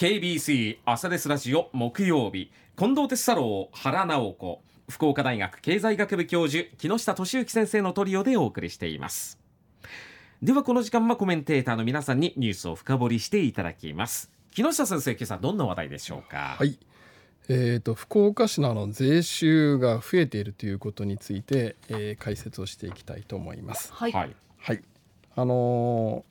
KBC 朝ですラジオ木曜日。近藤哲太郎原直子。福岡大学経済学部教授木下俊之先生のトリオでお送りしています。ではこの時間はコメンテーターの皆さんにニュースを深掘りしていただきます。木下先生今朝どんな話題でしょうか？はい。えーと、福岡市のあの税収が増えているということについて、えー、解説をしていきたいと思います。はい、はい、あのー、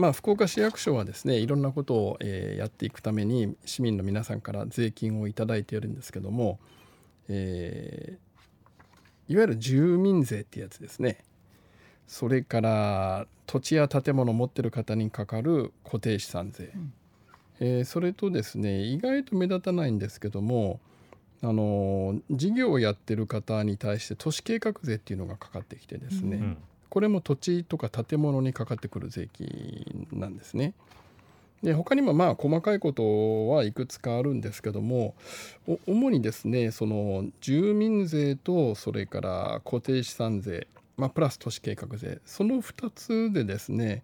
まあ、福岡市役所はですねいろんなことを、えー、やっていくために市民の皆さんから税金を頂いているんですけども、えー、いわゆる住民税ってやつですね。それから土地や建物を持ってる方にかかる固定資産税、うん。えー、それとですね意外と目立たないんですけどもあの事業をやってる方に対して都市計画税っていうのがかかってきてですね、うん、これも土地とか建物にかかってくる税金なんですね。で他にもまあ細かいことはいくつかあるんですけども主にですねその住民税とそれから固定資産税、まあ、プラス都市計画税その2つでですね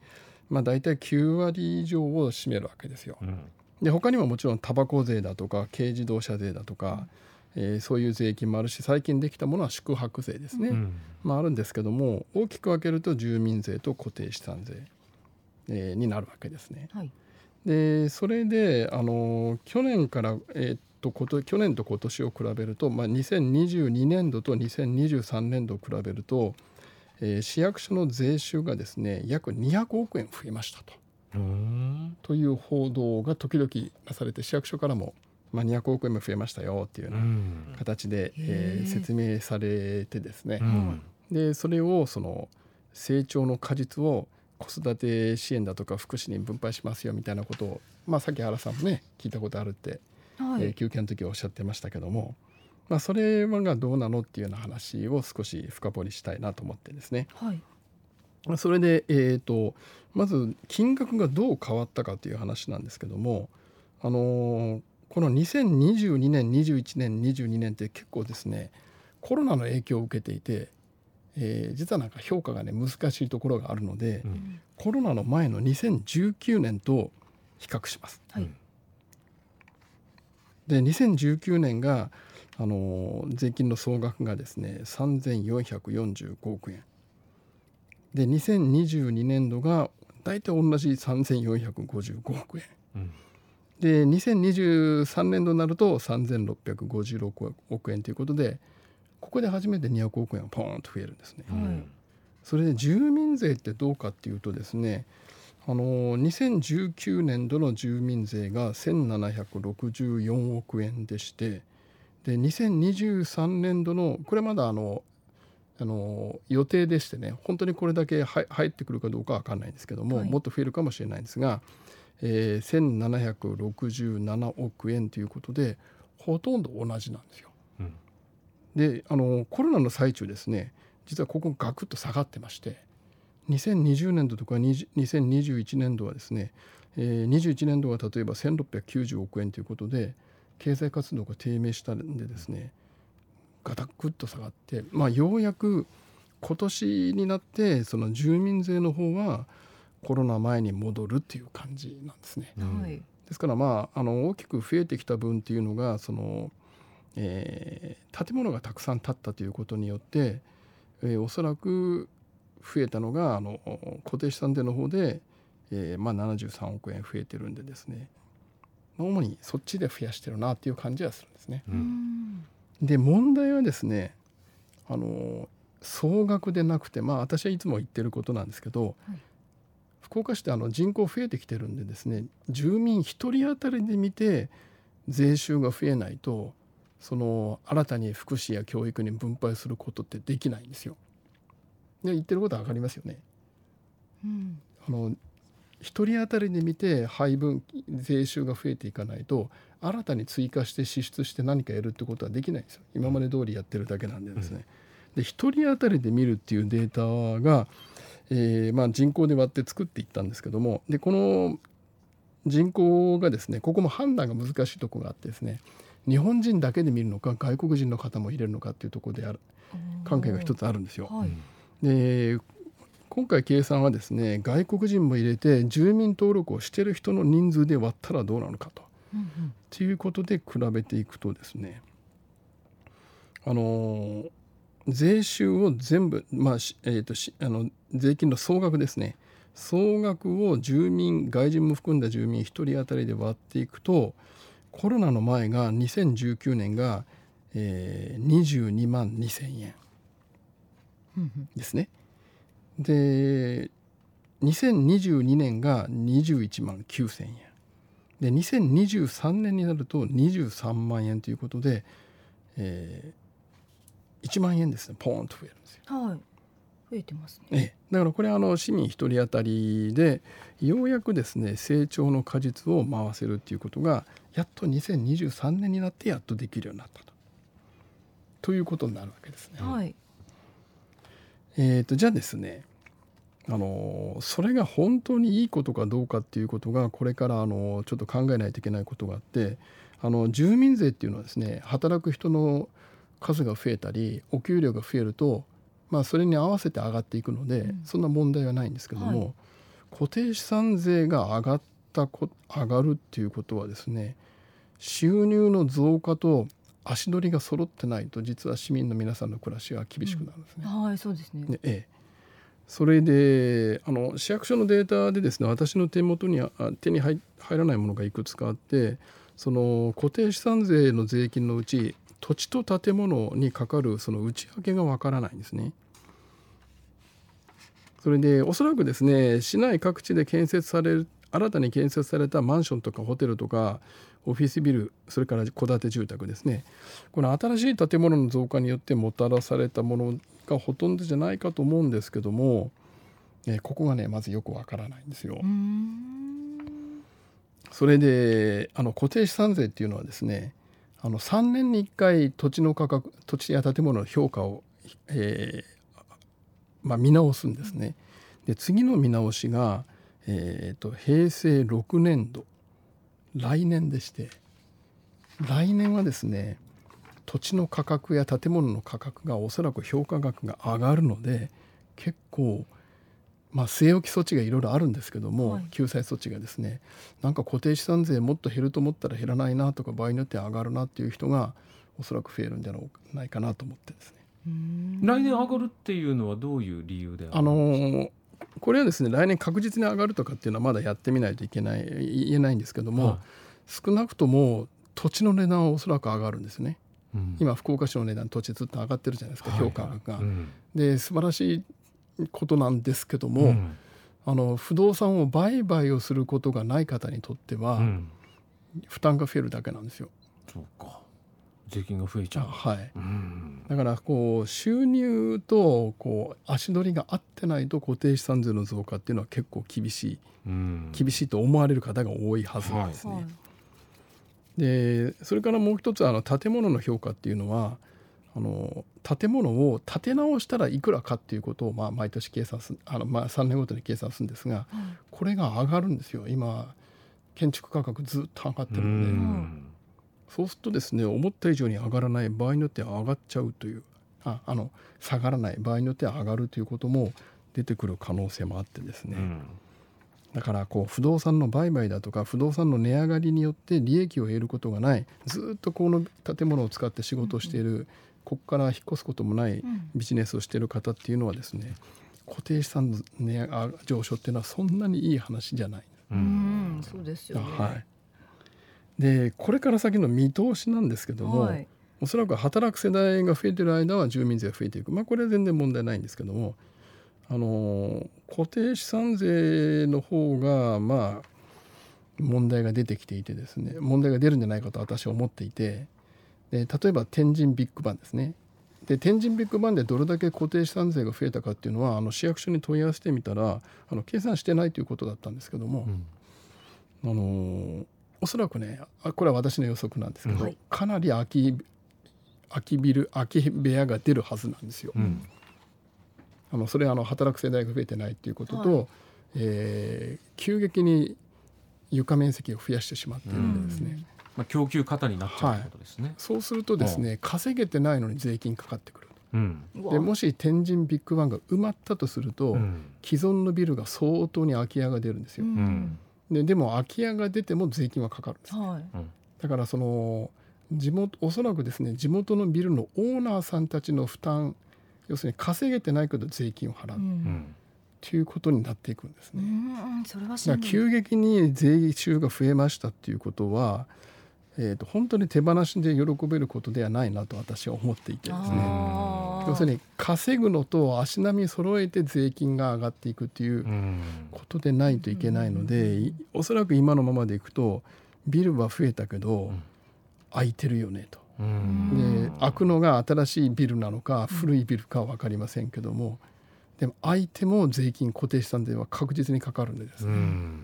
まあ、大体9割以上を占めるわけですよ。うん、で他にももちろんタバコ税だとか軽自動車税だとか、うん、えー、そういう税金もあるし最近できたものは宿泊税ですね、うん、まあ、あるんですけども大きく分けると住民税と固定資産税、えー、になるわけですね。はい、でそれであの去年から、えー、っとこと去年と今年を比べると、まあ、2022年度と2023年度を比べるとえー、市役所の税収がですね約200億円増えましたと。という報道が時々なされて市役所からも、まあ、200億円も増えましたよっていうような形で、えー、説明されてですね、でそれをその成長の果実を子育て支援だとか福祉に分配しますよみたいなことを、まあ、さっき原さんもね聞いたことあるって、はい、えー、休憩の時おっしゃってましたけども、まあ、それがどうなのっていうような話を少し深掘りしたいなと思ってですね。はい、それで、えーと、まず金額がどう変わったかという話なんですけども、あのー、この2022年21年22年って結構ですねコロナの影響を受けていて、えー、実はなんか評価がね難しいところがあるので、うん、コロナの前の2019年と比較します。はい、で2019年があの税金の総額がですね3445億円。で2022年度が大体同じ3455億円、うん、で2023年度になると3656億円ということでここで初めて200億円がポーンと増えるんですね。うん、それで住民税ってどうかっていうとですねあの2019年度の住民税が1764億円でしてで2023年度のこれまだあのあの予定でしてね本当にこれだけ入ってくるかどうかは分かんないんですけども、はい、もっと増えるかもしれないんですが、えー、1767億円ということでほとんど同じなんですよ。うん、であのコロナの最中ですね実はここガクッと下がってまして2020年度とか2021年度はですね、えー、21年度は例えば1690億円ということで経済活動が低迷したんでですねガタッと下がって、まあ、ようやく今年になってその住民税の方はコロナ前に戻るっていう感じなんですね。はい、ですからまああの大きく増えてきた分っていうのがその、えー、建物がたくさん建ったということによって、えー、おそらく増えたのがあの固定資産税の方で、えーまあ、73億円増えてるんでですね。主にそっちで増やしてるなっていう感じはするんですね。うん、で問題はですねあの総額でなくてまあ私はいつも言ってることなんですけど、はい、福岡市ってあの人口増えてきてるんでですね住民1人当たりで見て税収が増えないとその新たに福祉や教育に分配することってできないんですよ。で言ってることは分かりますよね。うん、あの1人当たりで見て配分税収が増えていかないと新たに追加して支出して何かやるってことはできないんですよ今まで通りやってるだけなんでですね。で1人当たりで見るっていうデータが、えー、まあ、人口で割って作っていったんですけどもでこの人口がですねここも判断が難しいとこがあってですね日本人だけで見るのか外国人の方も入れるのかっていうところである関係が一つあるんですよ。はい、で今回計算はですね外国人も入れて住民登録をしてる人の人数で割ったらどうなのかと。うんということで比べていくとですねあの税収を全部、まあえー、としあの税金の総額ですね総額を住民外人も含んだ住民1人当たりで割っていくとコロナの前が2019年が、えー、22万2,000円ですね。で2022年が21万9,000円で2023年になると23万円ということで、えー、1万円ですねポーンと増えるんですよ。はい増えてますねええ、だからこれはあの市民1人当たりでようやくですね成長の果実を回せるっていうことがやっと2023年になってやっとできるようになったと。ということになるわけですね。はいえー、とじゃあですねあのそれが本当にいいことかどうかっていうことがこれからあのちょっと考えないといけないことがあってあの住民税っていうのはですね働く人の数が増えたりお給料が増えると、まあ、それに合わせて上がっていくので、うん。そんな問題はないんですけども、はい。固定資産税が上がったこ上がるっていうことはですね収入の増加と足取りが揃ってないと実は市民の皆さんの暮らしは厳しくなるんですね。はいそうですね。ねええ、それであの市役所のデータでですね私の手元にはあ手に入入らないものがいくつかあってその固定資産税の税金のうち土地と建物にかかるその内訳がわからないんですね。それでおそらくですね市内各地で建設される新たに建設されたマンションとかホテルとかオフィスビルそれから戸建て住宅ですね。この新しい建物の増加によってもたらされたものがほとんどじゃないかと思うんですけども、えーここがねまずよくわからないんですよ。それであの固定資産税っていうのはですねあの3年に1回土地の価格土地や建物の評価を、えーまあ、見直すんですね。で次の見直しが、えーと平成6年度来年でして来年はですね土地の価格や建物の価格がおそらく評価額が上がるので結構まあ据え置き措置がいろいろあるんですけども、はい。救済措置がですねなんか固定資産税もっと減ると思ったら減らないなとか場合によっては上がるなっていう人がおそらく増えるんじゃないかなと思ってですね。来年上がるっていうのはどういう理由であのーこれはですね来年確実に上がるとかっていうのはまだやってみないといけない言えないんですけども、は少なくとも土地の値段はおそらく上がるんですね。いうん。今福岡市の値段土地ずっと上がってるじゃないですか、はい。評価額が。うん。で素晴らしいことなんですけども、うん。あの不動産を売買をすることがない方にとっては、うん。負担が増えるだけなんですよ。そうか。税金が増えちゃう。はい、うん。だからこう収入とこう足取りが合ってないと固定資産税の増加っていうのは結構厳しいうん。厳しいと思われる方が多いはずなんですね。はい。でそれからもう一つあの建物の評価っていうのはあの建物を建て直したらいくらかっていうことを、まあ、毎年計算すあの、まあ、3年ごとに計算するんですがはい。これが上がるんですよ。今建築価格ずっと上がってうるので、ん。そうするとですね思った以上に上がらない場合によっては上がっちゃうというああの下がらない場合によっては上がるということも出てくる可能性もあってですね、うん。だからこう不動産の売買だとか不動産の値上がりによって利益を得ることがないずっとこの建物を使って仕事をしている、ここから引っ越すこともないうん。ビジネスをしている方っていうのはですね固定資産の値上昇っていうのはそんなにいい話じゃない。ううんんそうですよね。はい、でこれから先の見通しなんですけども、はい。おそらく働く世代が増えてる間は住民税が増えていく。まあこれは全然問題ないんですけどもあの固定資産税の方がまあ問題が出てきていてですね問題が出るんじゃないかと私は思っていてで例えば天神ビッグバンですね。で天神ビッグバンでどれだけ固定資産税が増えたかっていうのはあの市役所に問い合わせてみたらあの計算してないということだったんですけども、うん。あのーおそらくねあこれは私の予測なんですけど、はい。かなり空き空きビル空き部屋が出るはずなんですよ。うん。あのそれはあの働く世代が増えてないっていうことと、はえー急激に床面積を増やしてしまっているんでですね、まあ供給過多になっちゃうってことですね。そうするとですね稼げてないのに税金かかってくるうん。でもし天神ビッグバンが埋まったとすると、うん。既存のビルが相当に空き家が出るんですよ。ででも空き家が出ても税金はかかるんですはい。だからその地元おそらくですね地元のビルのオーナーさんたちの負担要するに稼げてないけど税金を払う。う。っうん。ていうことになっていくんですうね。ん、それはしんどい。だから急激に税収が増えましたっていうことは、えー、と本当に手放しで喜べることではないなと私は思っていてですね。要するに稼ぐのと足並み揃えて税金が上がっていくっていううん。ことでないといけないのうん。でいおそらく今のままでいくとビルは増えたけどん。空いてるよねと。うん。で開くのが新しいビルなのか古いビルかは分かりませんけどもでも空いても税金固定資産税は確実にかかるんでですうねん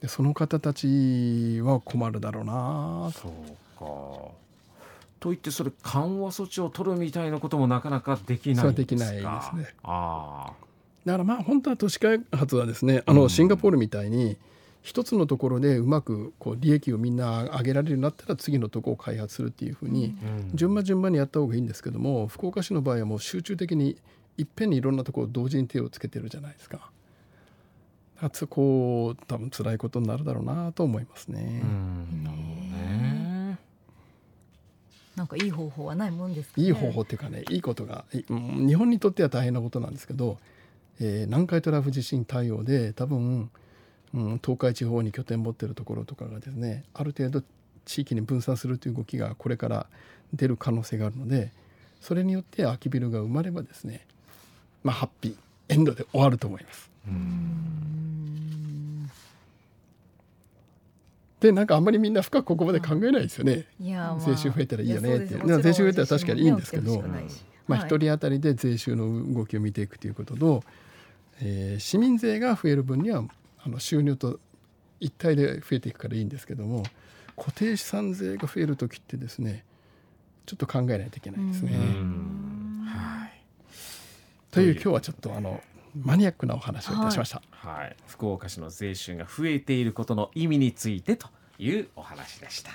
でその方たちは困るだろうなとそうか。といってそれ緩和措置を取るみたいなこともなかなかできないんですか？できないですねあだからまあ本当は都市開発はですねあうんのシンガポールみたいに一つのところでうまくこう利益をみんな上げられるようになったら次のところを開発するっていうふうに順番順番にやった方がいいんですけども福岡市の場合はもう集中的にいっぺんにいろんなところを同時に手をつけてるじゃないですか。だかこ多分辛いことになるだろうなと思いますね。うんなるほどね。なんかいい方法はないもんですかね。いい方法っていうかねいいことがいうん日本にとっては大変なことなんですけど、えー南海トラフ地震対応で多分、うん、東海地方に拠点持ってるところとかがですねある程度地域に分散するという動きがこれから出る可能性があるのでそれによって空きビルが生まればですねまあハッピーエンドで終わると思います。でなんかあんまりみんな深くここまで考えないですよね。いや、まあ、税収増えたらいいよねって税収増えたら確かにいいんですけどまあ、はい一人当たりで税収の動きを見ていくということと、えー市民税が増える分にはあの収入と一体で増えていくからいいんですけども固定資産税が増える時ってですねちょっと考えないといけないですね。うんはい。という今日はちょっとあのマニアックなお話をいたしました。はい。福岡市の税収が増えていることの意味についてというお話でした。